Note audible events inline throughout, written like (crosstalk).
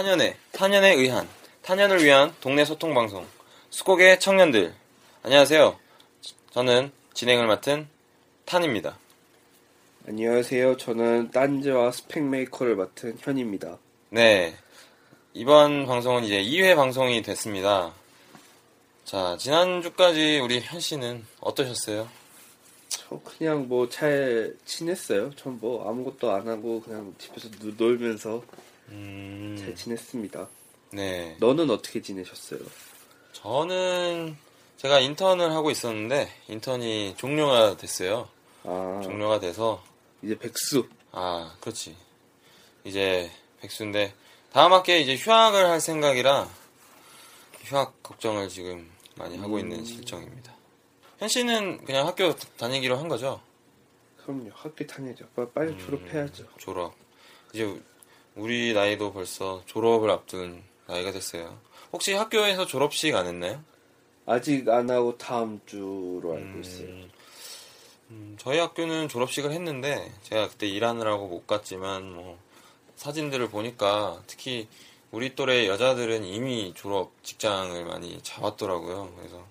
탄연의 탄연에 의한 탄연을 위한 동네 소통 방송 수곡의 청년들 안녕하세요. 저는 진행을 맡은 탄입니다. 안녕하세요. 저는 딴지와 스펙 메이커를 맡은 현입니다. 네 이번 방송은 이제 2회 방송이 됐습니다. 자 지난주까지 우리 현 씨는 어떠셨어요? 저 그냥 뭐 잘 지냈어요. 전 뭐 아무것도 안 하고 그냥 집에서 누- 놀면서 음, 잘 지냈습니다. 네 너는 어떻게 지내셨어요? 저는 제가 인턴을 하고 있었는데 인턴이 종료가 됐어요. 아 종료가 돼서 이제 백수. 아, 그렇지. 이제 백수인데 다음 학기에 이제 휴학을 할 생각이라 휴학 걱정을 지금 많이 하고 있는 실정입니다. 현 씨는 그냥 학교 다니기로 한 거죠? 그럼요. 학교 다녀야죠. 빨리, 빨리 음. 졸업해야죠. 졸업. 이제 우리 나이도 벌써 졸업을 앞둔 나이가 됐어요. 혹시 학교에서 졸업식 안 했나요? 아직 안 하고 다음 주로 알고 있어요. 음, 음, 저희 학교는 졸업식을 했는데 제가 그때 일하느라고 못 갔지만 뭐 사진들을 보니까 특히 우리 또래 여자들은 이미 졸업 직장을 많이 잡았더라고요. 그래서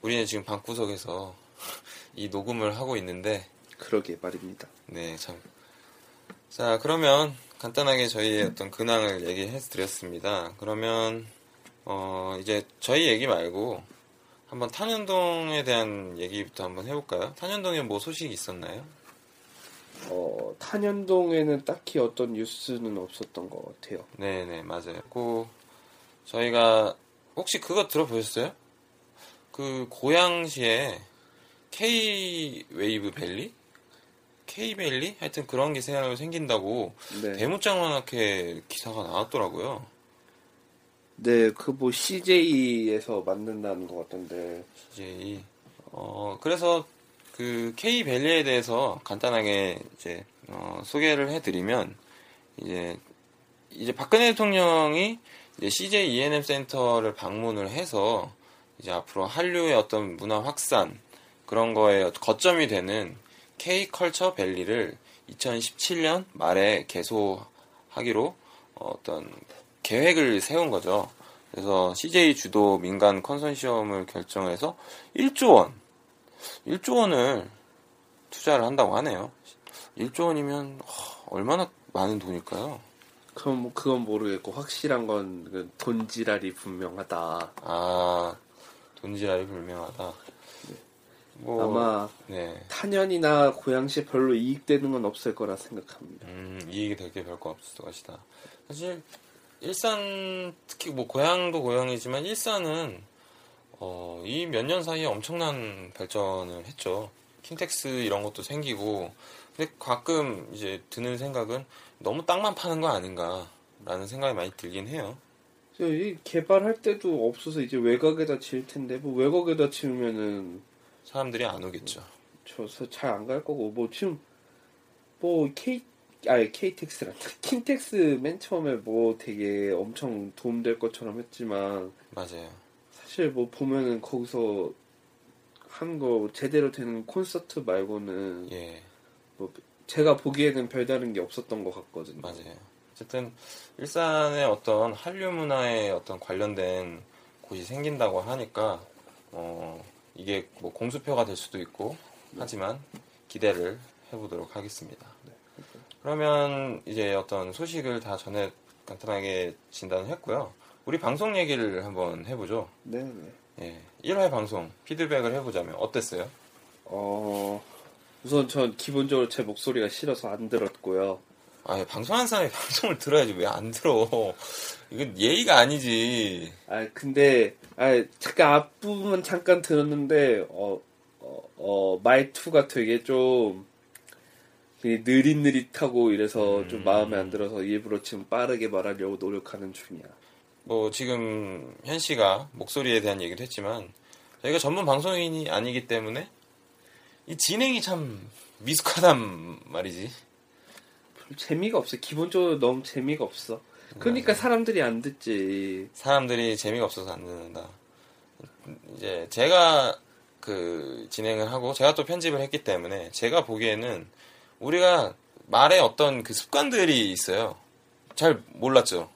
우리는 지금 방구석에서 (laughs) 이 녹음을 하고 있는데 그러게 말입니다. 네, 참. 자, 그러면 간단하게 저희의 어떤 근황을 얘기해 드렸습니다. 그러면, 어, 이제 저희 얘기 말고 한번 탄현동에 대한 얘기부터 한번 해볼까요? 탄현동에 뭐 소식이 있었나요? 어, 탄현동에는 딱히 어떤 뉴스는 없었던 것 같아요. 네네, 맞아요. 그, 저희가, 혹시 그거 들어보셨어요? 그, 고양시에 K-웨이브 밸리? K-밸리? 하여튼 그런 게 새로 생긴다고 네. 대문짝만하게 기사가 나왔더라고요. 네, 그 뭐 CJ에서 만든다는 것 같던데. 이제 어 그래서 그 K 밸리에 대해서 간단하게 이제 어, 소개를 해드리면 이제 이제 박근혜 대통령이 이제 CJ E&M 센터를 방문을 해서 이제 앞으로 한류의 어떤 문화 확산 그런 거에 거점이 되는 K 컬처 밸리를 2017년 말에 개소하기로 어떤 계획을 세운 거죠. 그래서 CJ 주도 민간 컨소시엄을 결정해서 1조 원, 1조 원을 투자를 한다고 하네요. 1조 원이면 허, 얼마나 많은 돈일까요? 그럼 뭐 그건 모르겠고 확실한 건그 돈지랄이 분명하다. 아, 돈지랄이 불명하다. 뭐, 아마 네, 탄현이나 고양시에 별로 이익되는 건 없을 거라 생각합니다. 음, 이익이 될 게 별거 없을 것이다. 사실 일산 특히 뭐 고향도 고향이지만 일산은 어, 이 몇 년 사이에 엄청난 발전을 했죠. 킨텍스 이런 것도 생기고 근데 가끔 이제 드는 생각은 너무 땅만 파는 거 아닌가라는 생각이 많이 들긴 해요. 이 개발할 때도 없어서 이제 외곽에다 지을 텐데 뭐 외곽에다 지으면은 사람들이 안 오겠죠. 저서 잘 안 갈 거고 뭐 지금 뭐 K 아니 KTX란다 (laughs) 킨텍스 맨 처음에 뭐 되게 엄청 도움될 것처럼 했지만 맞아요. 사실 뭐 보면은 거기서 한 거 제대로 되는 콘서트 말고는 예. 뭐 제가 보기에는 별다른 게 없었던 것 같거든요. 맞아요. 어쨌든 일산의 어떤 한류 문화에 어떤 관련된 곳이 생긴다고 하니까 어 이게 뭐 공수표가 될 수도 있고 하지만 기대를 해보도록 하겠습니다. 그러면 이제 어떤 소식을 다 전에 간단하게 진단을 했고요. 우리 방송 얘기를 한번 해보죠. 네네. 예, 1회 방송 피드백을 해보자면 어땠어요? 어 우선 전 기본적으로 제 목소리가 싫어서 안 들었고요. 아 방송하는 사람이 (laughs) 방송을 들어야지 왜 안 들어? 이건 예의가 아니지. 아 근데 아 잠깐 앞부분 잠깐 들었는데 어, 어, 어 말투가 되게 좀 느릿느릿하고 이래서 음. 좀 마음에 안 들어서 일부러 지금 빠르게 말하려고 노력하는 중이야. 뭐 지금 현 씨가 목소리에 대한 얘기도 했지만 저희가 전문 방송인이 아니기 때문에 이 진행이 참 미숙하단 말이지. 재미가 없어. 기본적으로 너무 재미가 없어. 그러니까 사람들이 안 듣지. 사람들이 재미가 없어서 안 듣는다. 이제 제가 그 진행을 하고 제가 또 편집을 했기 때문에 제가 보기에는 우리가 말에 어떤 그 습관들이 있어요. 잘 몰랐죠.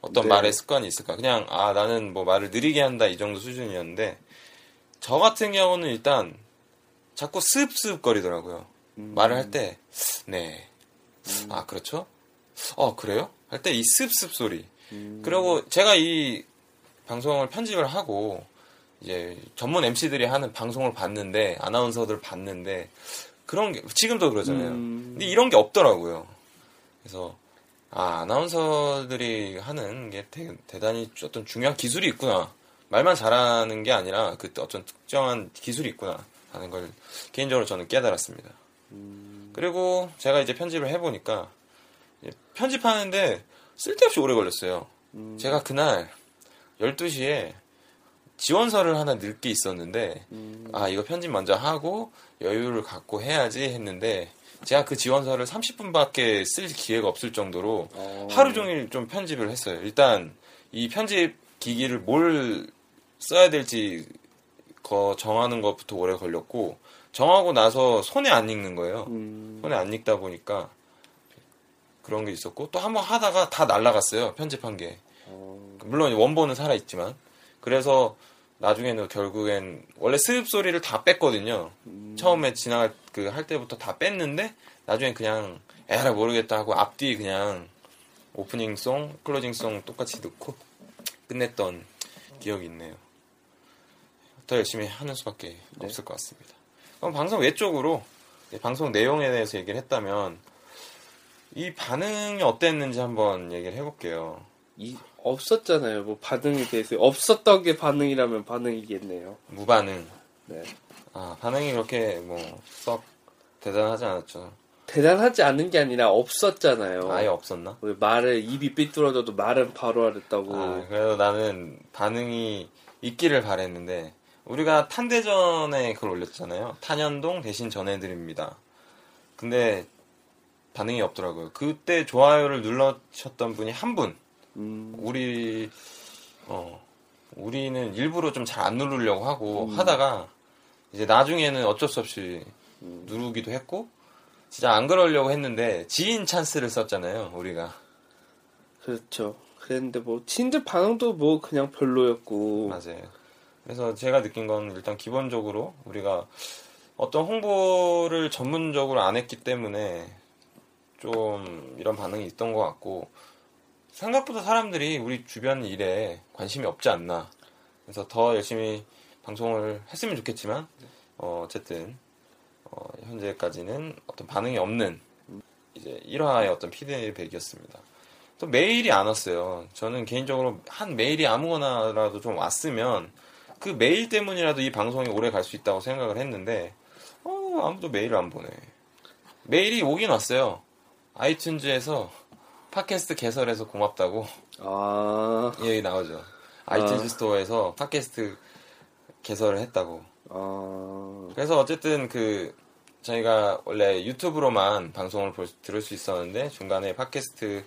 어떤 네. 말의 습관이 있을까? 그냥 아 나는 뭐 말을 느리게 한다 이 정도 수준이었는데 저 같은 경우는 일단 자꾸 습습거리더라고요. 음. 말을 할 때 네. 아 그렇죠? 어 그래요? 할 때 이 습습 소리. 음. 그리고 제가 이 방송을 편집을 하고 이제 전문 MC들이 하는 방송을 봤는데 아나운서들 봤는데 그런 게 지금도 그러잖아요. 음. 근데 이런 게 없더라고요. 그래서 아 아나운서들이 하는 게 대, 대단히 어떤 중요한 기술이 있구나. 말만 잘하는 게 아니라 그 어떤 특정한 기술이 있구나 하는 걸 개인적으로 저는 깨달았습니다. 그리고 제가 이제 편집을 해보니까 편집하는데 쓸데없이 오래 걸렸어요. 음. 제가 그날 12시에 지원서를 하나 넣을 게 있었는데 음. 아 이거 편집 먼저 하고 여유를 갖고 해야지 했는데 제가 그 지원서를 30분밖에 쓸 기회가 없을 정도로 어. 하루 종일 좀 편집을 했어요. 일단 이 편집 기기를 뭘 써야 될지 거 정하는 것부터 오래 걸렸고 정하고 나서 손에 안 익는 거예요. 음. 손에 안 익다 보니까 그런 게 있었고 또 한 번 하다가 다 날라갔어요. 편집한 게. 어. 물론 원본은 살아 있지만 그래서 나중에는 결국엔 원래 스흡 소리를 다 뺐거든요. 음. 처음에 지나갈 그 할 때부터 다 뺐는데 나중엔 그냥 에라 모르겠다 하고 앞뒤 그냥 opening song, closing song 똑같이 넣고 끝냈던 기억이 있네요. 더 열심히 하는 수밖에 네. 없을 것 같습니다. 그럼 방송 외적으로 네, 방송 내용에 대해서 얘기를 했다면 이 반응이 어땠는지 한번 얘기를 해볼게요. 이, 없었잖아요. 뭐 반응에 대해서 없었던 게 반응이라면 반응이겠네요. 무반응. 네. 아 반응이 그렇게 뭐 썩 대단하지 않았죠. 대단하지 않은 게 아니라 없었잖아요. 아예 없었나? 왜 말을 입이 삐뚤어져도 말은 바로 하랬다고. 아, 그래도 나는 반응이 있기를 바랬는데 우리가 탄대전에 그걸 올렸잖아요. 탄현동 대신 전해드립니다. 근데 반응이 없더라고요. 그때 좋아요를 눌러주셨던 분이 한 분. 음, 우리 어 우리는 일부러 좀 잘 안 누르려고 하고 음. 하다가 이제 나중에는 어쩔 수 없이 음. 누르기도 했고 진짜 안 그러려고 했는데 지인 찬스를 썼잖아요. 우리가 그렇죠. 그랬는데 뭐 친들 반응도 뭐 그냥 별로였고. 맞아요. 그래서 제가 느낀 건 일단 기본적으로 우리가 어떤 홍보를 전문적으로 안 했기 때문에 좀 이런 반응이 있던 것 같고 생각보다 사람들이 우리 주변 일에 관심이 없지 않나. 그래서 더 열심히 방송을 했으면 좋겠지만 어, 어쨌든 어, 현재까지는 어떤 반응이 없는 이제 1화의 어떤 피드백이었습니다. 또 메일이 안 왔어요. 저는 개인적으로 한 메일이 아무거나라도 좀 왔으면 그 메일 때문이라도 이 방송이 오래 갈 수 있다고 생각을 했는데 어, 아무도 메일을 안 보내. 메일이 오긴 왔어요. 아이튠즈에서 팟캐스트 개설해서 고맙다고 아, 이 얘기 나오죠. 아이튠즈 스토어에서 팟캐스트 개설을 했다고. 아, 그래서 어쨌든 그 저희가 원래 유튜브로만 방송을 볼, 들을 수 있었는데 중간에 팟캐스트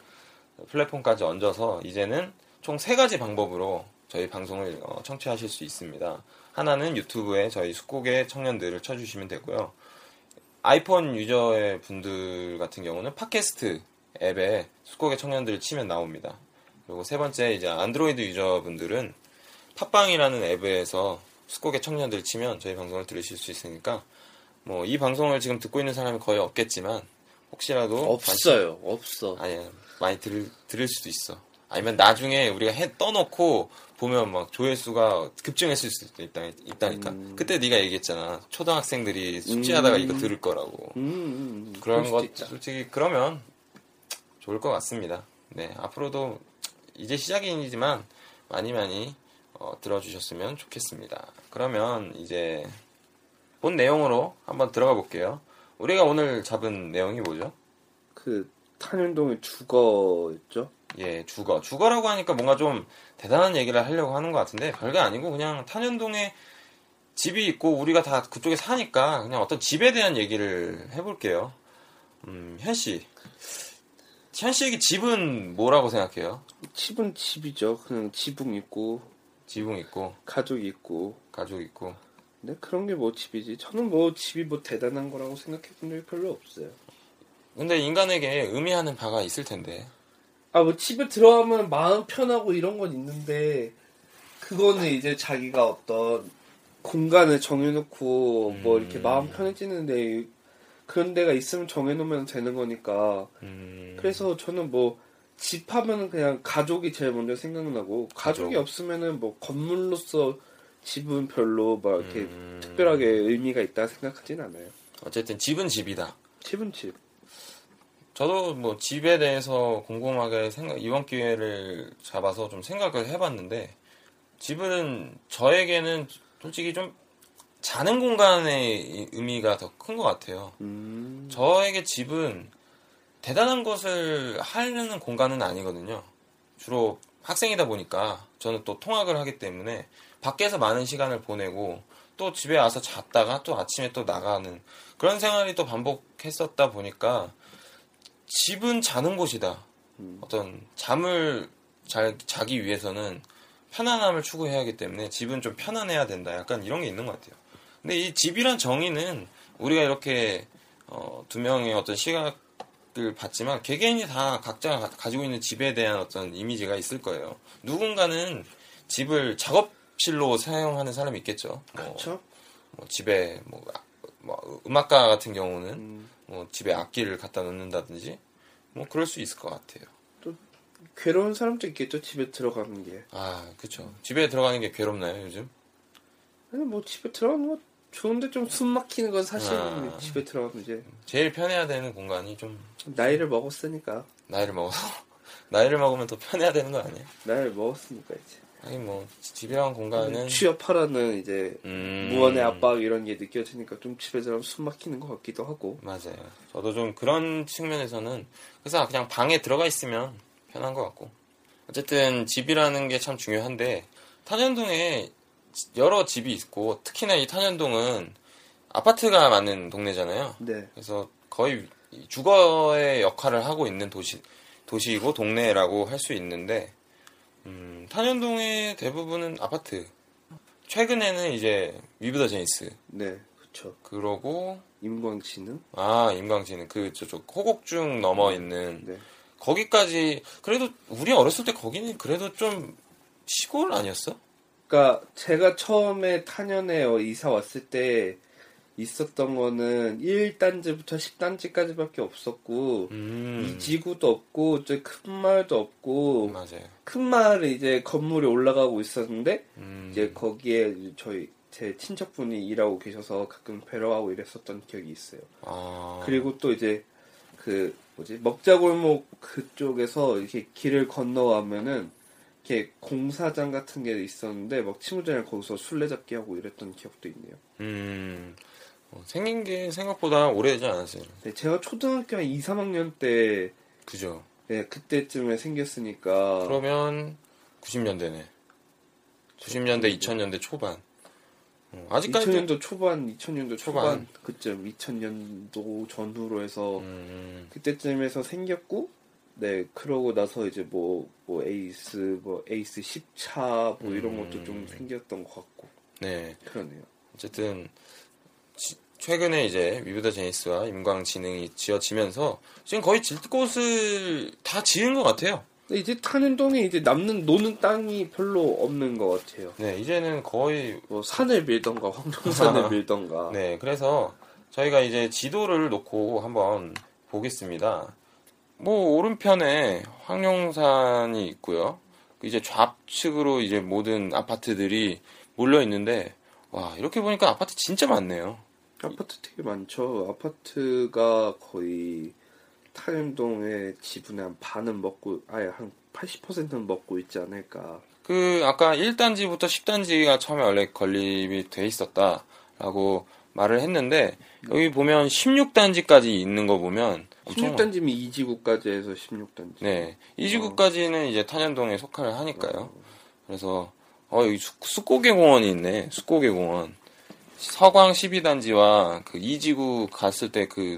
플랫폼까지 얹어서 이제는 총 세 가지 방법으로 저희 방송을 어, 청취하실 수 있습니다. 하나는 유튜브에 저희 숙곡의 청년들을 쳐주시면 되고요. 아이폰 유저의 분들 같은 경우는 팟캐스트 앱에 숙곡의 청년들을 치면 나옵니다. 그리고 세 번째 이제 안드로이드 유저분들은 팟빵이라는 앱에서 숙곡의 청년들 치면 저희 방송을 들으실 수 있으니까 뭐 이 방송을 지금 듣고 있는 사람이 거의 없겠지만 혹시라도 없어요. 없어. 관심- 아니야 많이 들을 들을 수도 있어. 아니면 나중에 우리가 해 떠놓고 보면 막 조회수가 급증했을 수도 있다, 있다니까. 음. 그때 네가 얘기했잖아. 초등학생들이 숙제하다가 음. 이거 들을 거라고. 음, 음, 음. 그런 것. 솔직히 그러면 좋을 것 같습니다. 네, 앞으로도 이제 시작이지만 많이 많이 어, 들어주셨으면 좋겠습니다. 그러면 이제 본 내용으로 한번 들어가 볼게요. 우리가 오늘 잡은 내용이 뭐죠? 그 탄현동의 주거였죠. 예, 주거. 주거라고 하니까 뭔가 좀 대단한 얘기를 하려고 하는 것 같은데 별게 아니고 그냥 탄현동에 집이 있고 우리가 다 그쪽에 사니까 그냥 어떤 집에 대한 얘기를 해볼게요. 음, 현 씨. 현 씨에게 집은 뭐라고 생각해요? 집은 집이죠. 그냥 지붕 있고 지붕 있고 가족 있고. 가족 있고 네 그런 게 뭐 집이지. 저는 뭐 집이 뭐 대단한 거라고 생각해 본 적이 별로 없어요. 근데 인간에게 의미하는 바가 있을 텐데 아 뭐 집에 들어가면 마음 편하고 이런 건 있는데 그거는 이제 자기가 어떤 공간을 정해놓고 뭐 이렇게 음. 마음 편해지는데 그런 데가 있으면 정해놓으면 되는 거니까 음, 그래서 저는 뭐 집하면 그냥 가족이 제일 먼저 생각나고 가족이 가족. 없으면은 뭐 건물로서 집은 별로 막 이렇게 음, 특별하게 의미가 있다 생각하진 않아요. 어쨌든 집은 집이다. 집은 집. 저도 뭐 집에 대해서 곰곰하게 생각 이번 기회를 잡아서 좀 생각을 해봤는데 집은 저에게는 솔직히 좀 자는 공간의 이- 의미가 더 큰 것 같아요. 음. 저에게 집은 대단한 것을 하려는 공간은 아니거든요. 주로 학생이다 보니까 저는 또 통학을 하기 때문에 밖에서 많은 시간을 보내고 또 집에 와서 잤다가 또 아침에 또 나가는 그런 생활이 또 반복했었다 보니까 집은 자는 곳이다. 음. 어떤 잠을 잘 자기 위해서는 편안함을 추구해야 하기 때문에 집은 좀 편안해야 된다. 약간 이런 게 있는 것 같아요. 근데 이 집이란 정의는 우리가 이렇게 어, 두 명의 어떤 시각을 봤지만 개개인이 다 각자 가- 가지고 있는 집에 대한 어떤 이미지가 있을 거예요. 누군가는 집을 작업실로 사용하는 사람이 있겠죠. 뭐, 그렇죠. 뭐 집에 뭐, 아- 뭐 음악가 같은 경우는 음. 뭐 집에 악기를 갖다 놓는다든지 뭐 그럴 수 있을 것 같아요. 괴로운 사람도 있겠죠. 집에 들어가는 게. 아, 그쵸. 집에 들어가는 게 괴롭나요, 요즘? 아니 뭐 집에 들어가는 거 좋은데 좀 숨 막히는 건 사실 아. 집에 들어가면 이제 제일 편해야 되는 공간이 좀 나이를 먹었으니까 나이를 먹어서 (laughs) 나이를 먹으면 더 편해야 되는 거 아니에요? 나이를 먹었으니까 이제 하긴 뭐 집이란 공간은 취업하라는 이제 음, 무언의 압박 이런 게 느껴지니까 좀 집에 들어가면 숨 막히는 것 같기도 하고 맞아요. 저도 좀 그런 측면에서는 그래서 그냥 방에 들어가 있으면 편한 것 같고 어쨌든 집이라는 게 참 중요한데 탄현동에 여러 집이 있고 특히나 이 탄현동은 아파트가 많은 동네잖아요. 네 그래서 거의 이 주거의 역할을 하고 있는 도시 도시이고 동네라고 할 수 있는데 음, 탄현동의 대부분은 아파트. 최근에는 이제 위브더 제니스. 네, 그쵸. 그러고 인광지능? 아 임광진은 그 저쪽 호곡중 넘어 있는 네. 거기까지 그래도 우리 어렸을 때 거기는 그래도 좀 시골 아니었어? 그러니까 제가 처음에 탄현에 어, 이사 왔을 때 있었던 거는 1단지부터 10단지까지밖에 없었고 음 이 지구도 없고 저큰 마을도 없고 맞아요. 큰 마을에 이제 건물이 올라가고 있었는데 음, 이제 거기에 저희 제 친척분이 일하고 계셔서 가끔 뵈러 가고 이랬었던 기억이 있어요. 아, 그리고 또 이제 그 뭐지 먹자골목 그쪽에서 이렇게 길을 건너가면은 이렇게 공사장 같은 게 있었는데 막 친구들이랑 거기서 술래잡기 하고 이랬던 기억도 있네요. 음 어, 생긴 게 생각보다 오래되지 않았어요. 네, 제가 초등학교 한 2, 3학년 때 그죠? 네, 그때쯤에 생겼으니까 그러면 90년대네. 90년대, 2000년대 초반. 어, 아직까지 2000년도 초반, 2000년도 초반, 초반. 그쯤 2000년도 전후로 해서 음, 그때쯤에서 생겼고 네 그러고 나서 이제 뭐 뭐 에이스 뭐 에이스 10차 뭐 이런 것도 좀 음. 생겼던 것 같고 네. 그러네요. 어쨌든 지- 최근에 이제 위브더 제니스와 임광진흥이 지어지면서 지금 거의 질 곳을 다 지은 것 같아요. 근데 이제 탄현동에 이제 남는 노는 땅이 별로 없는 것 같아요. 네, 이제는 거의 뭐 산을 밀던가 황룡산을 (laughs) 밀던가. 네, 그래서 저희가 이제 지도를 놓고 한번 보겠습니다. 뭐 오른편에 황룡산이 있고요. 이제 좌측으로 이제 모든 아파트들이 몰려 있는데 와 이렇게 보니까 아파트 진짜 많네요. 아파트 되게 많죠. 아파트가 거의 탄현동의 지분의 한 반은 먹고 아예 한 80%는 먹고 있지 않을까. 그 아까 1단지부터 10단지가 처음에 원래 건립이 돼 있었다라고 말을 했는데 여기 보면 16단지까지 있는 거 보면 엄청 16단지면 이지구까지 해서 16단지. 네. 이지구까지는 이제 탄현동에 속하를 하니까요. 그래서 어 여기 수- 숫고개 공원이 있네. 숫고개 공원. 서광 12단지와 그 이지구 갔을 때 그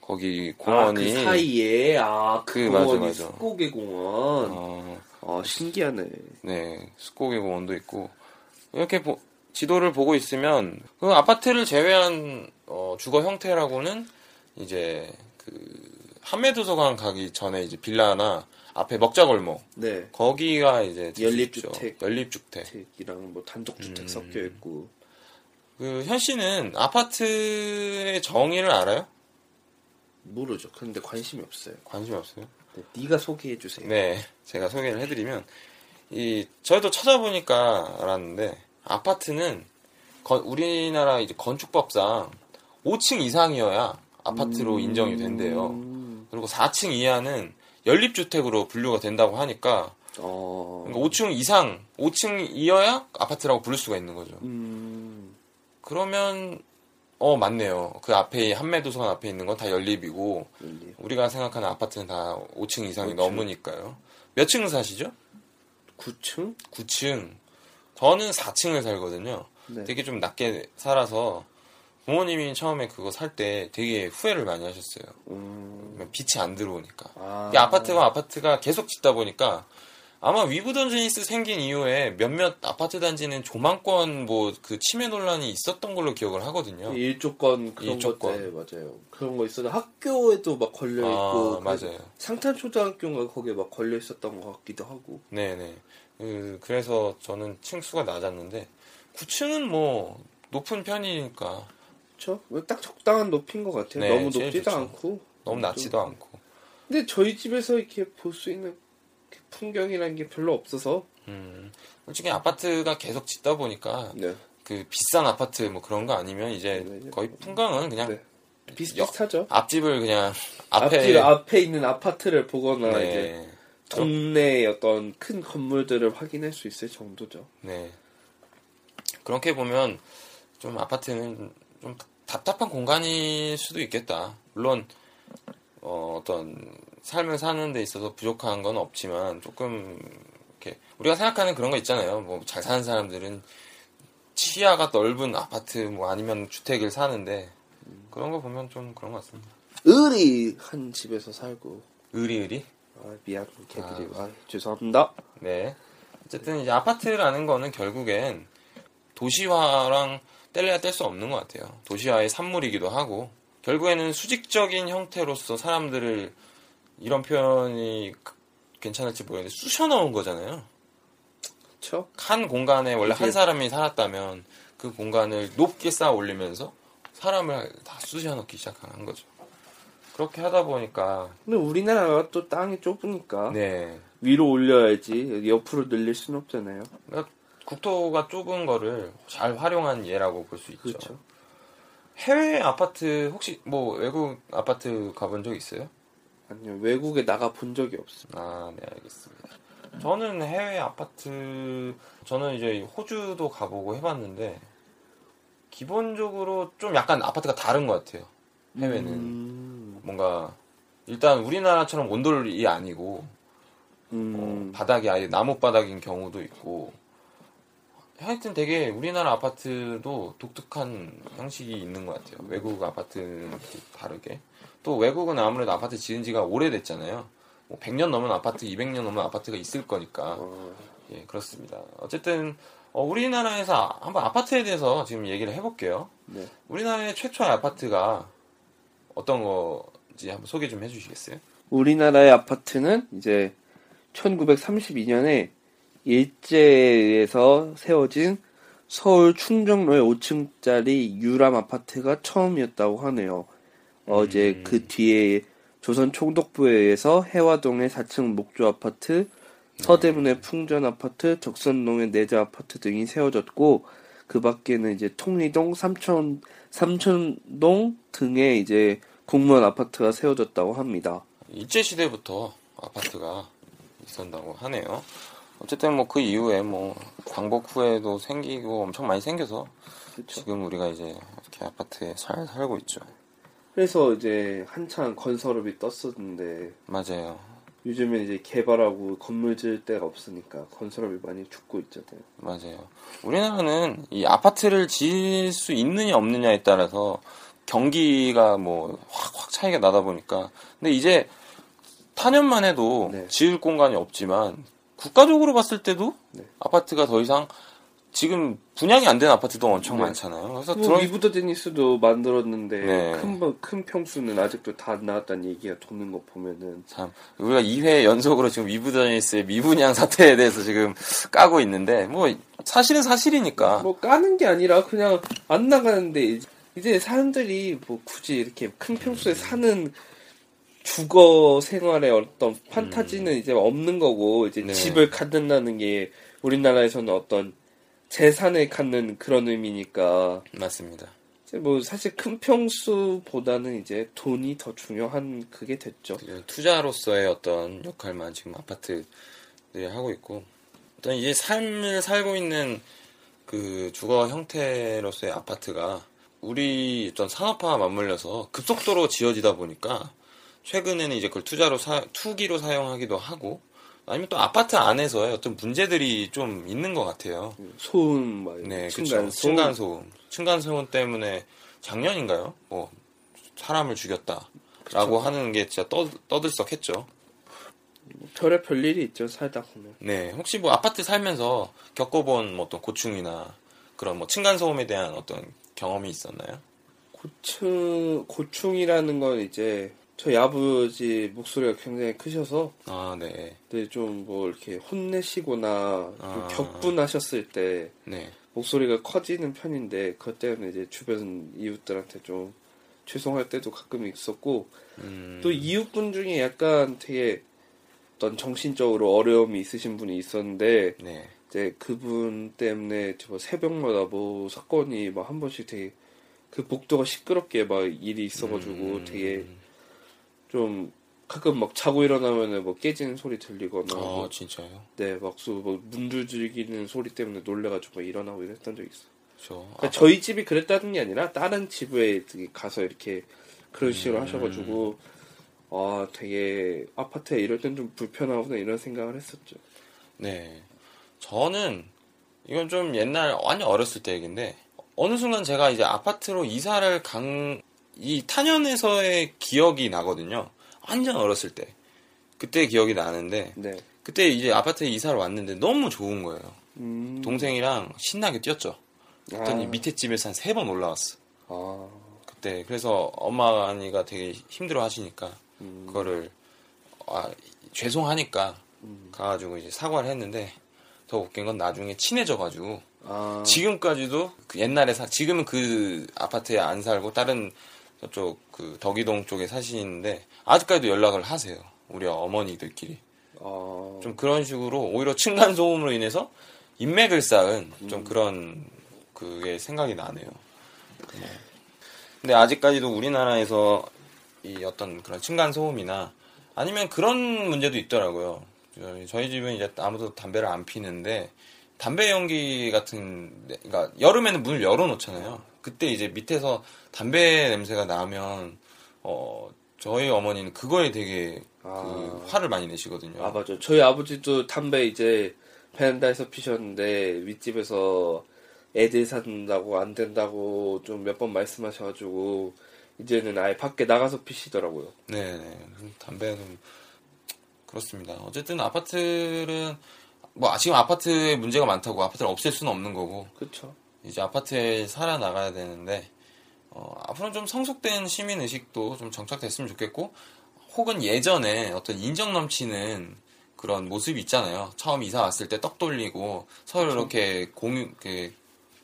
거기 공원이 아, 그 사이에 아, 그, 그, 맞아, 공원이 맞아. 숫고개 공원. 어, 아, 신기하네. 네, 숫고개 공원도 있고 이렇게 보- 지도를 보고 있으면 그 아파트를 제외한 어, 주거 형태라고는 이제 그 한매도서관 가기 전에 이제 빌라나 앞에 먹자골목 네. 거기가 이제 연립주택. 연립주택. 주택 이랑 뭐 단독주택 음. 섞여 있고. 그 현 씨는 아파트의 정의를 알아요? 모르죠. 근데 관심이 없어요. 관심 없어요? 네, 네가 소개해 주세요. 네, 제가 소개를 해드리면 이 저희도 찾아보니까 알았는데 아파트는 건- 우리나라 이제 건축법상 5층 이상이어야 아파트로 인정이 된대요. 음, 그리고 4층 이하는 연립주택으로 분류가 된다고 하니까 어. 그러니까 5층 이상, 5층이어야 아파트라고 부를 수가 있는 거죠. 음, 그러면 어 맞네요. 그 앞에 한매도서관 앞에 있는 건 다 연립이고 연립. 우리가 생각하는 아파트는 다 5층 이상이 5층. 넘으니까요. 몇 층 사시죠? 9층? 9층. 저는 4층을 살거든요. 네. 되게 좀 낮게 살아서 부모님이 처음에 그거 살 때 되게 후회를 많이 하셨어요. 음, 빛이 안 들어오니까. 아. 이 아파트가 아파트가 계속 짓다 보니까 아마 위브던지니스 생긴 이후에 몇몇 아파트 단지는 조망권 뭐 그 침해 논란이 있었던 걸로 기억을 하거든요. 일조권 그런 일조권. 것 네, 맞아요. 그런 거 있어도 학교에도 막 걸려 있고 아, 맞아요. 상탄 초등학교인가 거기에 막 걸려 있었던 것 같기도 하고. 네네. 그, 그래서 저는 층수가 낮았는데 9층은 뭐 높은 편이니까 그렇죠? 딱 적당한 높이인 것 같아요. 네, 너무 높지도 좋죠. 않고. 너무 낮지도 않고. 근데 저희 집에서 이렇게 볼 수 있는 그 풍경이라는 게 별로 없어서. 음, 솔직히 아파트가 계속 짓다 보니까 네. 그 비싼 아파트 뭐 그런 거 아니면 이제 네, 네. 거의 풍광은 그냥 네. 비슷비슷하죠. 앞집을 그냥 앞에 앞에 있는 아파트를 보거나 이제 네, 동네의 어떤 큰 건물들을 확인할 수 있을 정도죠. 네. 그렇게 보면 좀 아파트는 좀 답답한 공간일 수도 있겠다. 물론 어, 어떤 삶을 사는 데 있어서 부족한 건 없지만 조금 이렇게 우리가 생각하는 그런 거 있잖아요. 뭐 잘 사는 사람들은 치아가 넓은 아파트 뭐 아니면 주택을 사는데 그런 거 보면 좀 그런 것 같습니다. 의리 한 집에서 살고. 의리 의리? 아, 미안, 개들이. 아, 죄송합니다. 네. 어쨌든 이제 아파트라는 거는 결국엔 도시화랑 뗄래야 뗄 수 없는 것 같아요. 도시화의 산물이기도 하고 결국에는 수직적인 형태로서 사람들을 이런 표현이 그- 괜찮을지 모르겠는데 쑤셔 넣은 거잖아요. 그쵸? 한 공간에 원래 이게- 한 사람이 살았다면 그 공간을 높게 쌓아 올리면서 사람을 다 쑤셔 넣기 시작한 거죠. 그렇게 하다 보니까 근데 우리나라가 또 땅이 좁으니까 네 위로 올려야지 옆으로 늘릴 수는 없잖아요. 그러니까 국토가 좁은 거를 잘 활용한 예라고 볼 수 있죠. 그렇죠. 해외 아파트 혹시 뭐 외국 아파트 가본 적 있어요? 아니요, 외국에 나가 본 적이 없습니다. 아, 네, 알겠습니다. 저는 해외 아파트, 저는 이제 호주도 가보고 해봤는데, 기본적으로 좀 약간 아파트가 다른 것 같아요. 해외는. 음, 뭔가, 일단 우리나라처럼 온돌이 아니고, 음, 어, 바닥이 아예 나무 바닥인 경우도 있고, 하여튼 되게 우리나라 아파트도 독특한 형식이 있는 것 같아요. 외국 아파트는 다르게. 또 외국은 아무래도 아파트 지은 지가 오래됐잖아요. 뭐 100년 넘은 아파트, 200년 넘은 아파트가 있을 거니까. 어, 예, 그렇습니다. 어쨌든, 어, 우리나라에서 한번 아파트에 대해서 지금 얘기를 해볼게요. 네. 우리나라의 최초의 아파트가 어떤 거지 한번 소개 좀 해주시겠어요? 우리나라의 아파트는 이제 1932년에 일제에서 세워진 서울 충정로의 5층짜리 유람 아파트가 처음이었다고 하네요. 어제 음. 그 뒤에 조선 총독부에 의해서 해화동의 4층 목조 아파트, 서대문의 풍전 아파트, 적선동의 내자 아파트 등이 세워졌고 그 밖에는 이제 통리동, 삼천 삼천동 등의 이제 공무원 아파트가 세워졌다고 합니다. 일제 시대부터 아파트가 있었다고 하네요. 어쨌든 뭐 그 이후에 뭐 광복 후에도 생기고 엄청 많이 생겨서 그렇죠. 지금 우리가 이제 이렇게 아파트에 잘 살고 있죠. 그래서 이제 한창 건설업이 떴었는데 맞아요. 요즘에 이제 개발하고 건물 지을 데가 없으니까 건설업이 많이 죽고 있잖아요. 맞아요. 우리나라는 이 아파트를 지을 수 있느냐 없느냐에 따라서 경기가 뭐 확 확 차이가 나다 보니까 근데 이제 타년만 해도 네. 지을 공간이 없지만 국가적으로 봤을 때도 네. 아파트가 더 이상 지금 분양이 안 된 아파트도 엄청 네. 많잖아요. 그래서 뭐 들어 위브더 데니스도 만들었는데 네. 큰, 번- 큰 평수는 아직도 다 안 나왔다는 얘기가 도는 거 보면은 참 우리가 2회 연속으로 지금 위브더니스의 미분양 사태에 대해서 지금 까고 있는데 뭐 사실은 사실이니까 뭐 까는 게 아니라 그냥 안 나가는데 이제- 사람들이 뭐 굳이 이렇게 큰 평수에 사는 주거 생활의 어떤 판타지는 이제 없는 거고 이제 음. 네. 집을 갖는다는 게 우리나라에서는 어떤 재산을 갖는 그런 의미니까 맞습니다. 뭐 사실 큰 평수보다는 이제 돈이 더 중요한 그게 됐죠. 그 투자로서의 어떤 역할만 지금 아파트들이 하고 있고 어떤 이제 삶을 살고 있는 그 주거 형태로서의 아파트가 우리 어떤 산업화와 맞물려서 급속도로 지어지다 보니까 최근에는 이제 그걸 투자로 사, 투기로 사용하기도 하고 아니면 또 아파트 안에서의 어떤 문제들이 좀 있는 것 같아요. 소음, 막 네, 층간. 소음. 층간 소음. 층간 소음 때문에 작년인가요? 뭐 사람을 죽였다라고 하는 게 진짜 떠, 떠들썩했죠. 별의 별 일이 있죠 살다 보면. 네, 혹시 뭐 아파트 살면서 겪어본 뭐 어떤 고충이나 그런 뭐 층간 소음에 대한 어떤 경험이 있었나요? 고충 고충이라는 건 이제 저희 아버지 목소리가 굉장히 크셔서 아, 네, 근데 좀뭐 이렇게 혼내시거나 좀 아. 격분하셨을 때 네, 목소리가 커지는 편인데 그것 때문에 이제 주변 이웃들한테 좀 죄송할 때도 가끔 있었고 음, 또 이웃분 중에 약간 되게 어떤 정신적으로 어려움이 있으신 분이 있었는데 네, 이제 그분 때문에 저 새벽마다 뭐 사건이 막 한 번씩 되게 그 복도가 시끄럽게 막 일이 있어가지고 음, 되게 좀 가끔 막 자고 일어나면은 뭐 깨지는 소리 들리거나 아, 뭐 진짜요? 네, 막문 두들기는 소리 때문에 놀래가지고 막 일어나고 이랬던 적 있어. 저 그러니까 저희 집이 그랬다는 게 아니라 다른 집에 가서 이렇게 그런 식으로 음. 하셔가지고 아 되게 아파트에 이럴 땐 좀 불편하구나 이런 생각을 했었죠. 네. 저는 이건 좀 옛날 완전 어렸을 때 얘기인데 어느 순간 제가 이제 아파트로 이사를 간 이 탄현에서의 기억이 나거든요. 완전 어렸을 때. 그때 기억이 나는데 네. 그때 이제 아파트에 이사를 왔는데 너무 좋은 거예요. 음. 동생이랑 신나게 뛰었죠. 그랬더니 아. 밑에 집에서 한 세 번 올라왔어. 아. 그때 그래서 엄마가 되게 힘들어 하시니까 음. 그거를 아, 죄송하니까 음. 가가지고 이제 사과를 했는데 더 웃긴 건 나중에 친해져가지고 아. 지금까지도 그 옛날에 사 지금은 그 아파트에 안 살고 다른 저쪽 그 덕이동 쪽에 사시는데 아직까지도 연락을 하세요 우리 어머니들끼리 아. 좀 그런 식으로 오히려 층간 소음으로 인해서 인맥을 쌓은 좀 그런 그게 생각이 나네요. 네. 근데 아직까지도 우리나라에서 이 어떤 그런 층간 소음이나 아니면 그런 문제도 있더라고요. 저희- 집은 이제 아무도 담배를 안 피는데 담배 연기 같은 데- 그러니까 여름에는 문을 열어 놓잖아요. 그때 이제 밑에서 담배 냄새가 나면 어 저희 어머니는 그거에 되게 그 아. 화를 많이 내시거든요. 아 맞아. 저희 아버지도 담배 이제 베란다에서 피셨는데 윗집에서 애들 산다고 안 된다고 좀 몇 번 말씀하셔가지고 이제는 아예 밖에 나가서 피시더라고요. 네네. 담배는 그렇습니다. 어쨌든 아파트는 뭐 지금 아파트에 문제가 많다고 아파트를 없앨 수는 없는 거고 그렇죠. 이제 아파트에 살아 나가야 되는데 어, 앞으로는 좀 성숙된 시민 의식도 좀 정착됐으면 좋겠고 혹은 예전에 어떤 인정 넘치는 그런 모습이 있잖아요. 처음 이사 왔을 때 떡 돌리고 서로 이렇게 공유 이렇게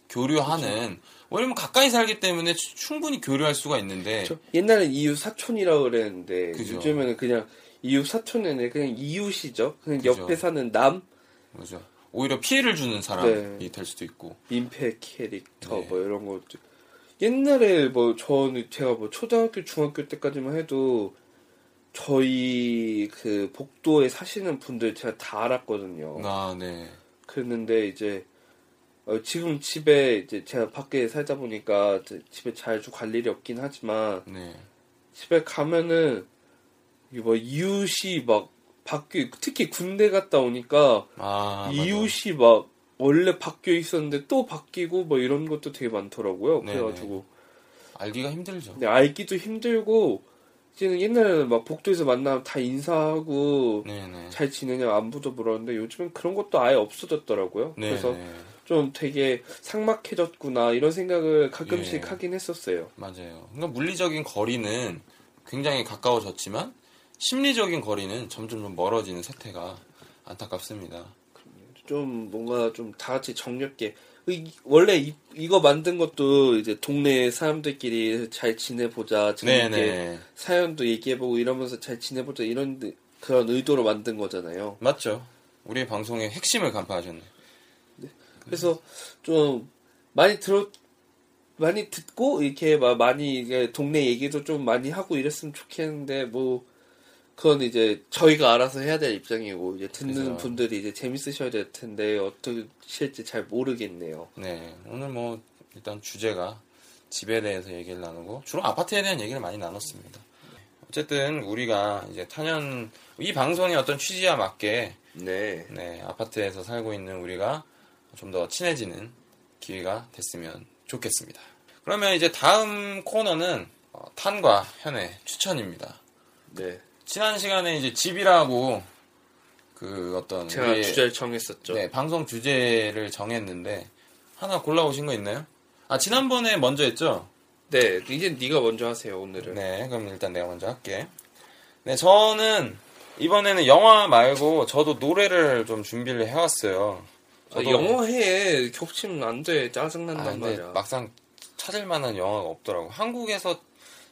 교류하는 왜냐면 가까이 살기 때문에 추- 충분히 교류할 수가 있는데 그렇죠. 옛날엔 이웃 사촌이라고 그랬는데 그죠. 요즘에는 그냥 이웃 사촌이 아니라 그냥 이웃이죠. 그냥 그죠. 옆에 사는 남 뭐죠? 오히려 피해를 주는 사람이 네. 될 수도 있고. 민폐 캐릭터 네. 뭐 이런 것도 옛날에 뭐 저는 제가 뭐 초등학교 중학교 때까지만 해도 저희 그 복도에 사시는 분들 제가 다 알았거든요. 아, 네. 그랬는데 이제 어, 지금 집에 이제 제가 밖에 살다 보니까 집에 자주 갈 일이 없긴 하지만 네. 집에 가면은 이뭐 이웃이 막 바뀌 특히 군대 갔다 오니까 아, 맞아. 이웃이 막 원래 바뀌어 있었는데 또 바뀌고 뭐 이런 것도 되게 많더라고요. 네네. 그래가지고 알기가 힘들죠. 근데 알기도 힘들고 이제는 옛날에는 막 복도에서 만나면 다 인사하고 네네. 잘 지내냐 안부도 물었는데 요즘엔 그런 것도 아예 없어졌더라고요. 네, 그래서 네. 좀 되게 삭막해졌구나 이런 생각을 가끔씩 예. 하긴 했었어요. 맞아요. 그러니까 물리적인 거리는 굉장히 가까워졌지만 심리적인 거리는 점점 좀 멀어지는 세태가 안타깝습니다. 좀 뭔가 좀 다 같이 정겹게 이- 원래 이, 이거 만든 것도 이제 동네 사람들끼리 잘 지내보자 재밌게 네네. 사연도 얘기해보고 이러면서 잘 지내보자 이런 느- 그런 의도로 만든 거잖아요. 맞죠. 우리의 방송의 핵심을 간파하셨네. 그래서 좀 많이 들어 많이 듣고 이렇게 막 많이 이게 동네 얘기도 좀 많이 하고 이랬으면 좋겠는데 뭐 그건 이제 저희가 알아서 해야 될 입장이고 이제 듣는 그죠. 분들이 이제 재밌으셔야 될 텐데 어떻게 실지 잘 모르겠네요. 네. 오늘 뭐 일단 주제가 집에 대해서 얘기를 나누고 주로 아파트에 대한 얘기를 많이 나눴습니다. 어쨌든 우리가 이제 탄현 이 방송의 어떤 취지와 맞게 네. 네, 아파트에서 살고 있는 우리가 좀 더 친해지는 기회가 됐으면 좋겠습니다. 그러면 이제 다음 코너는 어, 탄과 현의 추천입니다. 네. 지난 시간에 이제 집이라고 그 어떤 제가 우리의- 주제를 정했었죠. 네, 방송 주제를 정했는데 하나 골라오신 거 있나요? 아 지난번에 먼저 했죠? 네, 이제 네가 먼저 하세요 오늘은. 네, 그럼 일단 내가 먼저 할게. 네, 저는 이번에는 영화 말고 저도 노래를 좀 준비를 해왔어요. 아, 영어해 겹치면 안 돼. 짜증난단 아, 말이야. 막상 찾을 만한 영화가 없더라고. 한국에서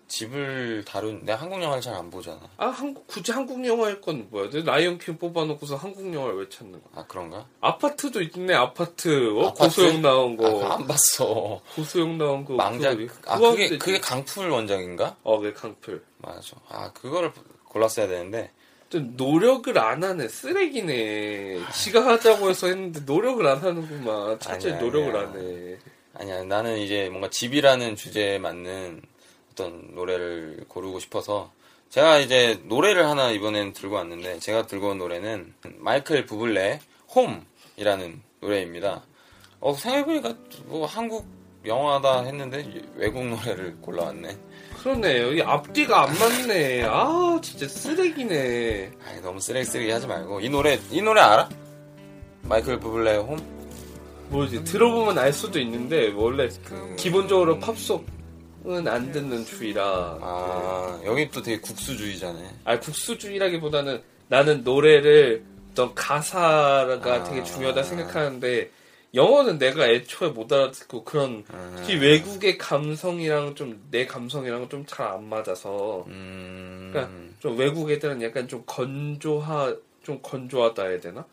집을 다룬, 내가 한국 영화를 잘 안 보잖아. 아 한국 굳이 한국 영화일 건 뭐야? 내 라이언 킹 뽑아놓고서 한국 영화를 왜 찾는 거야? 아, 그런가? 아파트도 있네 아파트. 어? 아파트? 고소영 나온 아, 거. 그거 안 봤어. 고소영 나온 거. 망작. 그거, 아, 그거 그게, 되지. 그게 강풀 원작인가? 어, 그 강풀. 맞아. 아, 그거를 골랐어야 되는데. 좀 노력을 안 하네. 쓰레기네. 지가 하자고 해서 했는데 노력을 안 하는구만. 차라리 노력을. 안 해. 아니야, 나는 이제 뭔가 집이라는 주제에 맞는 어떤 노래를 고르고 싶어서 제가 이제 노래를 하나 이번엔 들고 왔는데 제가 들고 온 노래는 마이클 부블레 홈이라는 노래입니다. 어, 생각해보니까 뭐 한국 영화다 했는데 외국 노래를 골라왔네. 그러네. 여기 앞뒤가 안 맞네. 아, 진짜 쓰레기네. 아이, 너무 쓰레기 쓰레기 하지 말고 이 노래 이 노래 알아? 마이클 부블레 홈? 뭐지? 들어보면 알 수도 있는데 원래 기본적으로 팝송은 안 듣는 주의라. 아 여기 또 되게 국수주의자네. 아 국수주의라기보다는 나는 노래를 어떤 가사가 아. 되게 중요하다 생각하는데 영어는 내가 애초에 못 알아듣고 그런 음. 특히 외국의 감성이랑 좀 내 감성이랑 좀 잘 안 맞아서 음. 그러니까 좀 외국 애들은 약간 좀 건조하 좀 건조하다 해야 되나?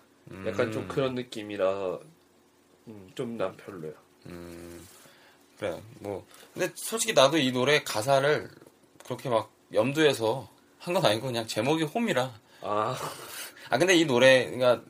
약간 좀 음. 그런 느낌이라 음, 좀난 별로야. 음, 그래. 뭐, 근데 솔직히 나도 이 노래 가사를 그렇게 막 염두에서 한 건 아니고 그냥 제목이 홈이라. 아 (laughs) 아, 근데 이 노래, 그러니까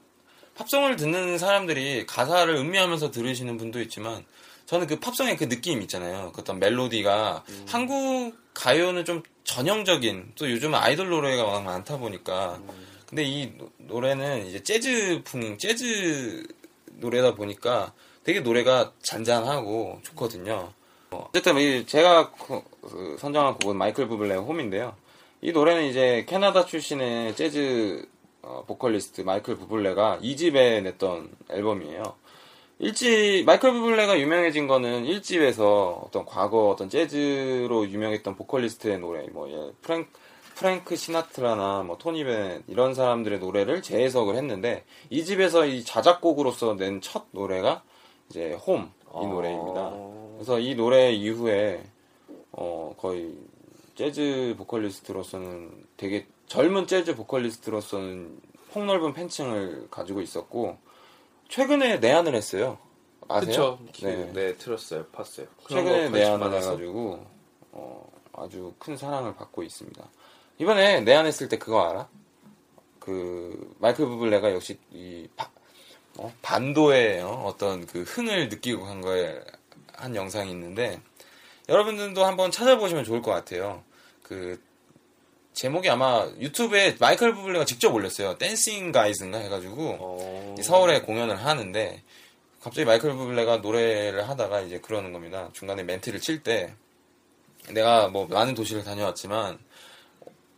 팝송을 듣는 사람들이 가사를 음미하면서 들으시는 분도 있지만 저는 그 팝송의 그 느낌 있잖아요. 그 어떤 멜로디가 한국 가요는 좀 전형적인 또 요즘 아이돌 노래가 워낙 많다 보니까 근데 이 노- 노래는 이제 재즈풍 재즈 노래다 보니까 되게 노래가 잔잔하고 좋거든요. 어, 어쨌든 이 제가 그- 그 선정한 곡은 마이클 부블레의 Home인데요. 이 노래는 이제 캐나다 출신의 재즈 어, 보컬리스트 마이클 부블레가 2집에 냈던 앨범이에요. 1집 마이클 부블레가 유명해진 거는 1집에서 어떤 과거 어떤 재즈로 유명했던 보컬리스트의 노래 뭐 예, 프랭크 프랭크 시나트라나 뭐 토니 베넷 이런 사람들의 노래를 재해석을 했는데 2집에서 이 자작곡으로서 낸 첫 노래가 이제 홈 이 노래입니다. 어, 그래서 이 노래 이후에 어 거의 재즈 보컬리스트로서는 되게 젊은 재즈 보컬리스트로서는 폭넓은 팬층을 가지고 있었고 최근에 내한을 했어요. 아세요? 그쵸. 네. 네. 들었어요. 봤어요. 그런 최근에 내한을. 해가지고 어, 아주 큰 사랑을 받고 있습니다. 이번에 내한했을 때 그거 알아? 그 마이클 부블레가 역시 이 바- 어? 반도의 어? 어떤 그 흥을 느끼고 한 거에 한 영상이 있는데 여러분들도 한번 찾아보시면 좋을 것 같아요. 그 제목이 아마 유튜브에 마이클 부블레가 직접 올렸어요. 댄싱 가이즈인가 해가지고 어. 이 서울에 공연을 하는데 갑자기 마이클 부블레가 노래를 하다가 이제 그러는 겁니다. 중간에 멘트를 칠 때 내가 뭐 많은 도시를 다녀왔지만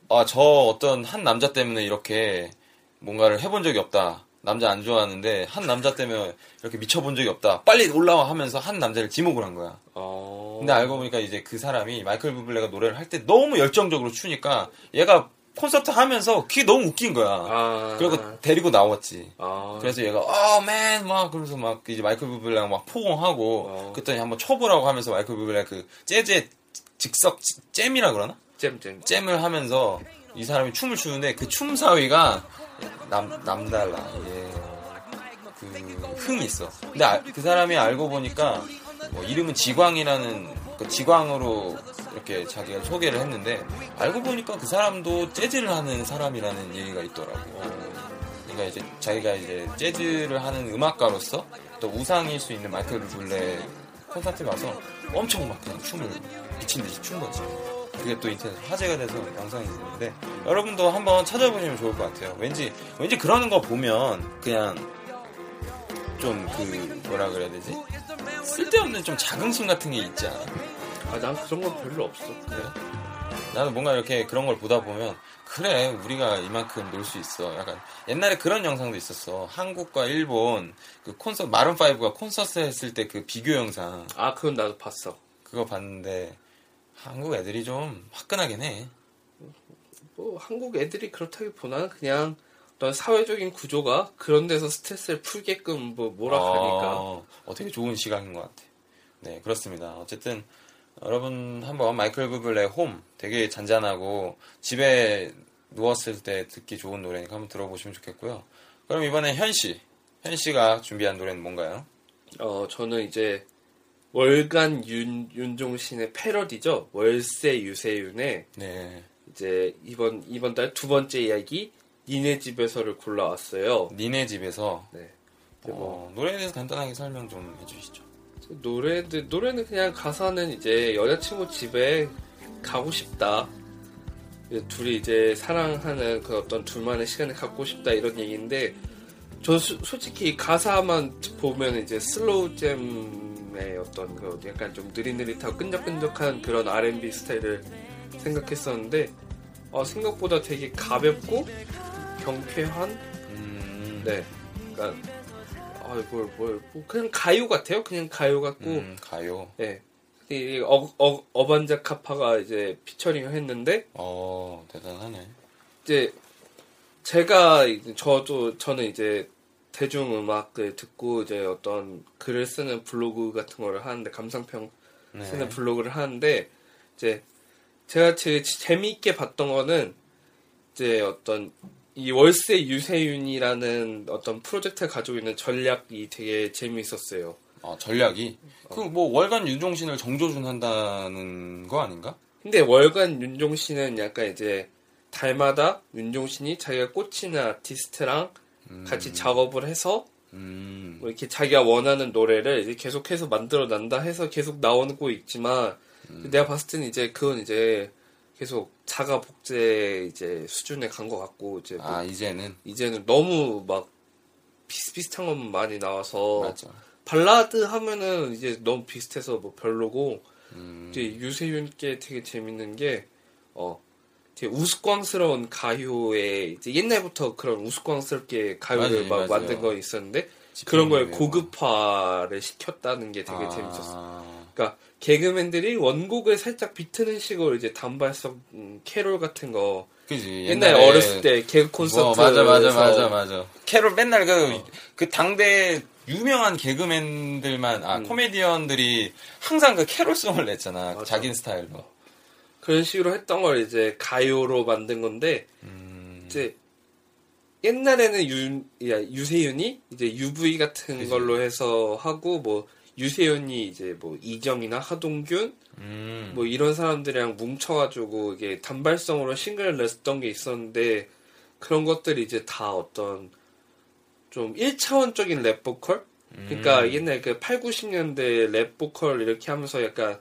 아 저 어떤 한 남자 때문에 이렇게 뭔가를 해본 적이 없다. 남자 안 좋아하는데 한 남자 때문에 이렇게 미쳐본 적이 없다. 빨리 올라와 하면서 한 남자를 지목을 한 거야. 어. 근데 알고 보니까 이제 그 사람이 마이클 부블레가 노래를 할 때 너무 열정적으로 추니까 얘가 콘서트 하면서 그게 너무 웃긴 거야. 아. 그리고 데리고 나왔지. 아. 그래서 얘가 어맨 막 그러면서 막 이제 마이클 부블레랑 막 포옹하고 어. 그랬더니 한번 쳐보라고 하면서 마이클 부블레 그 재즈의 지- 잼이라 그러나 잼 잼. 잼을 하면서 이 사람이 춤을 추는데 그 춤 사위가 남 남달라 예 그 흥이 있어 근데 아- 그 사람이 알고 보니까 뭐 이름은 지광이라는 그 지광으로 이렇게 자기가 소개를 했는데 알고 보니까 그 사람도 재즈를 하는 사람이라는 얘기가 있더라고. 그러니까 이제 자기가 이제 재즈를 하는 음악가로서 또 우상일 수 있는 마이클 부블레 콘서트에 가서 엄청 막 그냥 춤을 미친 듯이 춘 거지. 그게 또 인터넷 화제가 돼서 영상이 있는데 여러분도 한번 찾아보시면 좋을 것 같아요. 왠지 왠지 그러는 거 보면 그냥 좀 그 뭐라 그래야 되지? 쓸데없는 좀 자긍심 같은 게 있지 않아? 아, 난 그런 건 별로 없어. 그래? 나는 뭔가 이렇게 그런 걸 보다 보면 그래 우리가 이만큼 놀 수 있어. 약간 옛날에 그런 영상도 있었어. 한국과 일본 그 콘서트 마룬 5가 콘서트 했을 때 그 비교 영상 아, 그건 나도 봤어. 그거 봤는데 한국 애들이 좀 화끈하긴 해. 뭐 한국 애들이 그렇다기보다는 그냥 어떤 사회적인 구조가 그런 데서 스트레스를 풀게끔 뭐 뭐라 하니까 어, 어, 되게 좋은 시각인 것 같아. 네, 그렇습니다. 어쨌든 여러분 한번 마이클 부블레 홈 되게 잔잔하고 집에 누웠을 때 듣기 좋은 노래니까 한번 들어보시면 좋겠고요. 그럼 이번에 현 씨, 현 씨가 준비한 노래는 뭔가요? 어 저는 이제 월간 윤 윤종신의 패러디죠 월세 유세윤의 네, 이제 이번 이번 달 두 번째 이야기 니네 집에서를 골라왔어요. 니네 집에서 네. 근데 뭐 어, 노래에 대해서 간단하게 설명 좀 해주시죠. 노래들 노래는 그냥 가사는 이제 여자친구 집에 가고 싶다. 둘이 이제 사랑하는 그 어떤 둘만의 시간을 갖고 싶다 이런 얘기인데 저 수- 솔직히 가사만 보면 이제 slow jam의 어떤 그 약간 좀 느릿느릿하고 끈적끈적한 그런 R&B 스타일을 생각했었는데 어, 생각보다 되게 가볍고 경쾌한 음, 네 그러니까 아뭘 뭘뭐 그냥 가요 같아요 그냥 가요 같고 음, 가요. 예. 이 어, 어, 어반자카파가 이제 피처링을 했는데 어, 대단하네. 이제 제가 이제 저도 저는 이제 대중 음악을 듣고 이제 어떤 글을 쓰는 블로그 같은 거를 하는데 감상평 네. 쓰는 블로그를 하는데 이제 제가 제일 재미있게 봤던 거는 이제 어떤 이 월세 유세윤이라는 어떤 프로젝트를 가지고 있는 전략이 되게 재미있었어요. 아, 전략이 어. 그뭐 월간 윤종신을 정조준 한다는 거 아닌가? 근데 월간 윤종신은 약간 이제 달마다 윤종신이 자기가 꽂히는 아티스트랑 같이 작업을 해서 음, 뭐 이렇게 자기가 원하는 노래를 이제 계속해서 만들어 난다 해서 계속 나오고 있지만 내가 봤을 때는 이제 그건 이제 계속 자가 복제 이제 수준에 간 것 같고 이제 뭐 아 이제는? 이제는 너무 막 비슷비슷한 것만 많이 나와서 맞아. 발라드 하면은 이제 너무 비슷해서 뭐 별로고 음, 이제 유세윤께 되게 재밌는 게, 어, 되게 우스꽝스러운 가요에, 이제 옛날부터 그런 우스꽝스럽게 가요를 맞아요, 막 맞아요. 만든 거 있었는데, 그런 걸 집행유예 고급화를 시켰다는 게 되게 아, 재밌었어. 그러니까, 개그맨들이 원곡을 살짝 비트는 식으로 이제 단발성 음, 캐롤 같은 거, 그지 옛날에 옛날에 어렸을 때 개그 콘서트. 어, 맞아 맞아 맞아 맞아. 캐롤 맨날 그그 당대 유명한 개그맨들만 아 음. 코미디언들이 항상 그 캐롤송을 냈잖아. 맞아. 자기 스타일로. 그런 식으로 했던 걸 이제 가요로 만든 건데, 음, 이제 옛날에는 유, 야, 유세윤이 이제 UV 같은 그치. 걸로 해서 하고 뭐 유세윤이 이제 뭐 이정이나 하동균 음. 뭐 이런 사람들이랑 뭉쳐가지고 이게 단발성으로 싱글을 냈던 게 있었는데 그런 것들이 이제 다 어떤 좀 1차원적인 랩 보컬? 그러니까 음. 옛날 그 8, 90년대 랩 보컬 이렇게 하면서 약간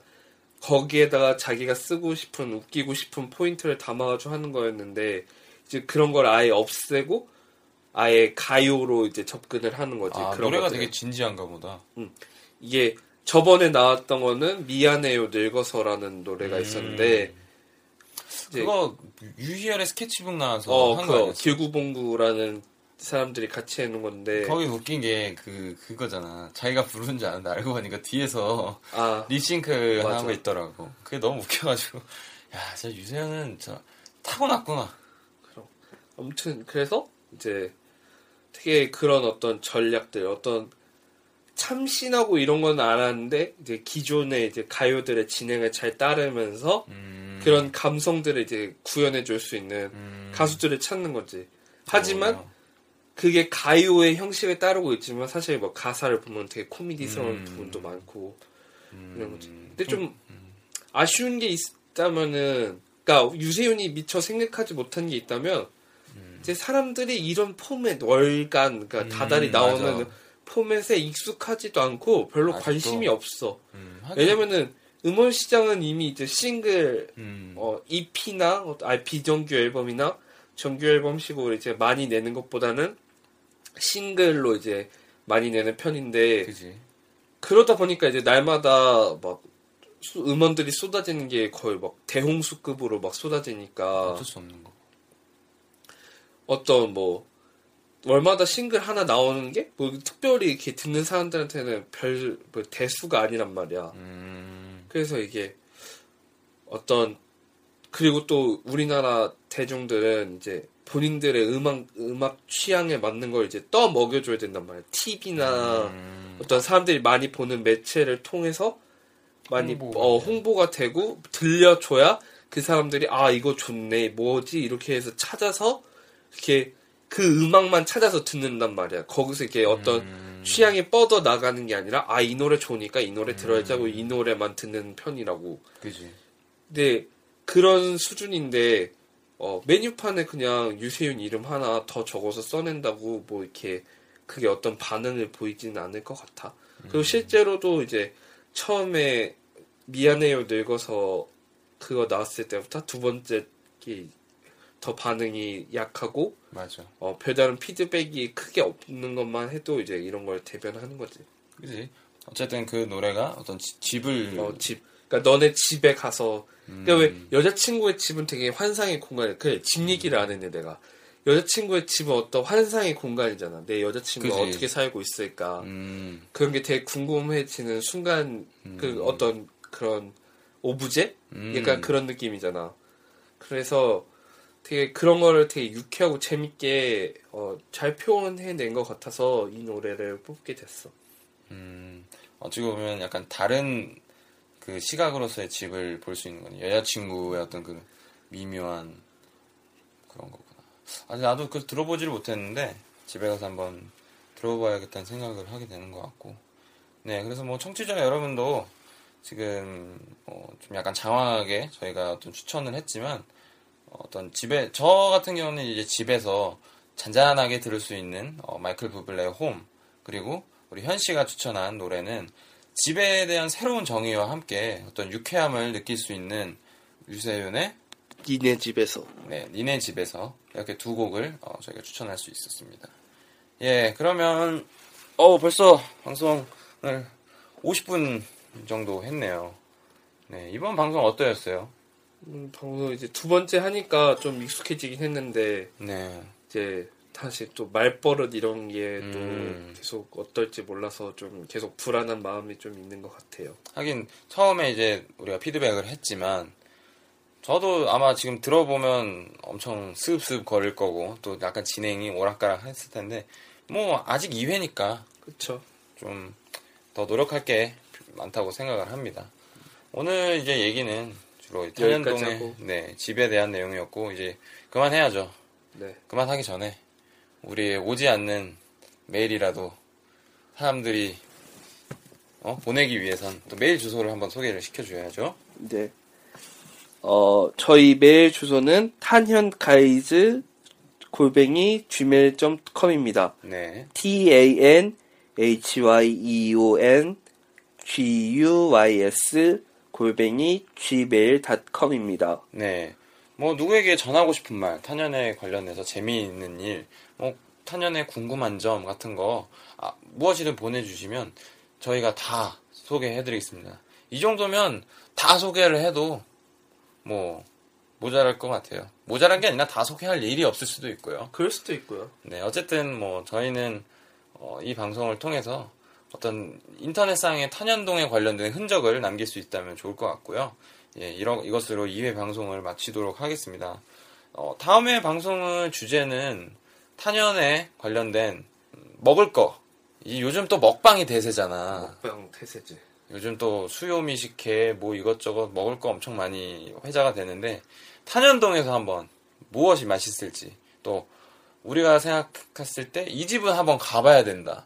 거기에다가 자기가 쓰고 싶은 웃기고 싶은 포인트를 담아가지고 하는 거였는데 이제 그런 걸 아예 없애고 아예 가요로 이제 접근을 하는 거지. 아, 그런 노래가 것들을. 되게 진지한가 보다. 이게 저번에 나왔던 거는 미안해요 늙어서라는 노래가 음. 있었는데 그거 유희열의 스케치북 나와서 어, 한그 거였어. 길구봉구라는 사람들이 같이 해놓은 건데 거기 웃긴 게 그 그거잖아. 자기가 부르는 줄 아는데 알고 보니까 뒤에서 아 립싱크 맞아. 하고 있더라고. 그게 너무 웃겨가지고 야, 진짜 유세현은 저 타고났구나. 아무튼 그래서 이제 되게 그런 어떤 전략들 어떤 참신하고 이런 건 알았는데 이제 기존의 이제 가요들의 진행을 잘 따르면서 음. 그런 감성들을 이제 구현해 줄 수 있는 음. 가수들을 찾는 거지. 하지만 어, 그게 가요의 형식을 따르고 있지만 사실 뭐 가사를 보면 되게 코미디스러운 음. 부분도 많고 음. 이런 거지. 근데 좀 아쉬운 게 있다면은 그러니까 유세윤이 미처 생각하지 못한 게 있다면 이제 사람들이 이런 포맷 월간 그러니까 음, 다달이 나오는 맞아. 포맷에 익숙하지도 않고 별로 아직도. 관심이 없어. 음, 왜냐면은 음원 시장은 이미 이제 싱글 음. 어, EP나 어, 아, 비정규 앨범이나 정규 앨범식으로 이제 많이 내는 것보다는 싱글로 이제 많이 내는 편인데 그지. 그러다 보니까 이제 날마다 막 수- 음원들이 쏟아지는 게 거의 막 대홍수급으로 막 쏟아지니까 어쩔 수 없는 거. 어떤 뭐 월마다 싱글 하나 나오는 게 뭐 특별히 이렇게 듣는 사람들한테는 별 뭐 대수가 아니란 말이야. 음. 그래서 이게 어떤 그리고 또 우리나라 대중들은 이제 본인들의 음악 음악 취향에 맞는 걸 이제 떠 먹여줘야 된단 말이야. TV나 음. 어떤 사람들이 많이 보는 매체를 통해서 많이 홍보가 어. 홍보가 되고 들려줘야 그 사람들이 아 이거 좋네 뭐지 이렇게 해서 찾아서 이렇게 그 음악만 찾아서 듣는단 말이야. 거기서 이게 어떤 음. 취향이 뻗어 나가는 게 아니라 아 이 노래 좋으니까 이 노래 들어야지 하고 이 노래만 듣는 편이라고. 그지. 근데 그런 수준인데 어, 메뉴판에 그냥 유세윤 이름 하나 더 적어서 써낸다고 뭐 이렇게 그게 어떤 반응을 보이지는 않을 것 같아. 그리고 실제로도 이제 처음에 미안해요 늙어서 그거 나왔을 때부터 두 번째 게 더 반응이 약하고 맞아. 어, 별다른 피드백이 크게 없는 것만 해도 이제 이런 걸 대변하는 거지. 그지. 어쨌든 그 노래가 어떤 지- 집을 어, 집. 그러니까 너네 집에 가서 음. 그러니까 왜 여자친구의 집은 되게 환상의 공간. 그래 집 얘기를 안 했네 내가. 여자친구의 집은 어떤 환상의 공간이잖아. 내 여자친구가 그지. 어떻게 살고 있을까. 음. 그런 게 되게 궁금해지는 순간 그 어떤 그런 오브제? 음. 약간 그런 느낌이잖아. 그래서 되게 그런 거를 되게 유쾌하고 재밌게 어, 잘 표현해낸 것 같아서 이 노래를 뽑게 됐어. 음, 어찌 보면 약간 다른 그 시각으로서의 집을 볼 수 있는 거네. 여자친구의 어떤 그 미묘한 그런 거구나. 아직 나도 그 들어보지를 못했는데 집에 가서 한번 들어봐야겠다는 생각을 하게 되는 것 같고. 네, 그래서 뭐 청취자 여러분도 지금 어, 좀 약간 장황하게 저희가 어떤 추천을 했지만 어떤 집에 저 같은 경우는 이제 집에서 잔잔하게 들을 수 있는 어, 마이클 부블레의 홈 그리고 우리 현 씨가 추천한 노래는 집에 대한 새로운 정의와 함께 어떤 유쾌함을 느낄 수 있는 유세윤의 니네 집에서. 네, 니네 집에서 이렇게 두 곡을 어, 저희가 추천할 수 있었습니다. 예, 그러면 어 벌써 방송을 50분 정도 했네요. 네, 이번 방송 어떠셨어요? 음, 방송 이제 두 번째 하니까 좀 익숙해지긴 했는데 네, 이제 다시 또 말버릇 이런 게또 음. 계속 어떨지 몰라서 좀 계속 불안한 마음이 좀 있는 것 같아요. 하긴 처음에 이제 우리가 피드백을 했지만 저도 아마 지금 들어보면 엄청 습습 거릴 거고 또 약간 진행이 오락가락 했을 텐데 뭐 아직 2회니까 그쵸? 좀더 노력할 게 많다고 생각을 합니다. 오늘 이제 얘기는 주로 하고. 네, 집에 대한 내용이었고 이제 그만해야죠. 네. 그만하기 전에 우리 오지 않는 메일이라도 사람들이 어, 보내기 위해선 또 메일 주소를 한번 소개를 시켜줘야죠. 네. 어, 저희 메일 주소는 탄현가이즈 골뱅이 gmail.com입니다. 네. t a n h y e o n g u y s 골뱅이 gmail.com입니다. 네. 뭐 누구에게 전하고 싶은 말, 탄현에 관련해서 재미있는 일, 뭐 탄현에 궁금한 점 같은 거 아, 무엇이든 보내주시면 저희가 다 소개해드리겠습니다. 이 정도면 다 소개를 해도 뭐 모자랄 것 같아요. 모자란 게 아니라 다 소개할 일이 없을 수도 있고요. 그럴 수도 있고요. 네, 어쨌든 뭐 저희는 어, 이 방송을 통해서 어떤 인터넷상의 탄현동에 관련된 흔적을 남길 수 있다면 좋을 것 같고요. 예, 이런 이것으로 2회 방송을 마치도록 하겠습니다. 어, 다음에 방송의 주제는 탄현에 관련된 음, 먹을 거. 이 요즘 또 먹방이 대세잖아. 먹방 태세제. 요즘 또 수요 미식회 뭐 이것저것 먹을 거 엄청 많이 회자가 되는데 탄현동에서 한번 무엇이 맛있을지 또 우리가 생각했을 때 이 집은 한번 가봐야 된다.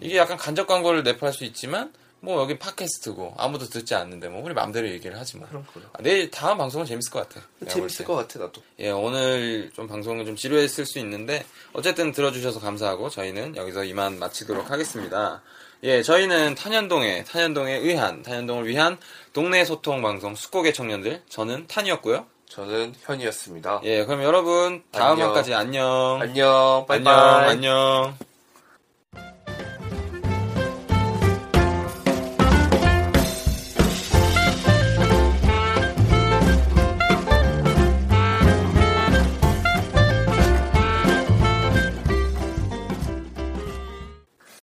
이게 약간 간접 광고를 내포할 수 있지만 뭐 여기 팟캐스트고 아무도 듣지 않는데 뭐 우리 마음대로 얘기를 하지 뭐. 그렇구나. 아, 내일 다음 방송은 재밌을 것 같아. 재밌을 때. 것 같아 나도. 예, 오늘 좀 방송은 좀 지루했을 수 있는데 어쨌든 들어주셔서 감사하고 저희는 여기서 이만 마치도록 하겠습니다. 예, 저희는 탄현동에 탄현동에 의한 탄현동을 위한 동네 소통 방송 숙고개 청년들 저는 탄이었고요. 저는 현이었습니다. 예, 그럼 여러분 다음 안녕. 화까지 안녕. 안녕. 안녕. 빠이빠이. 안녕.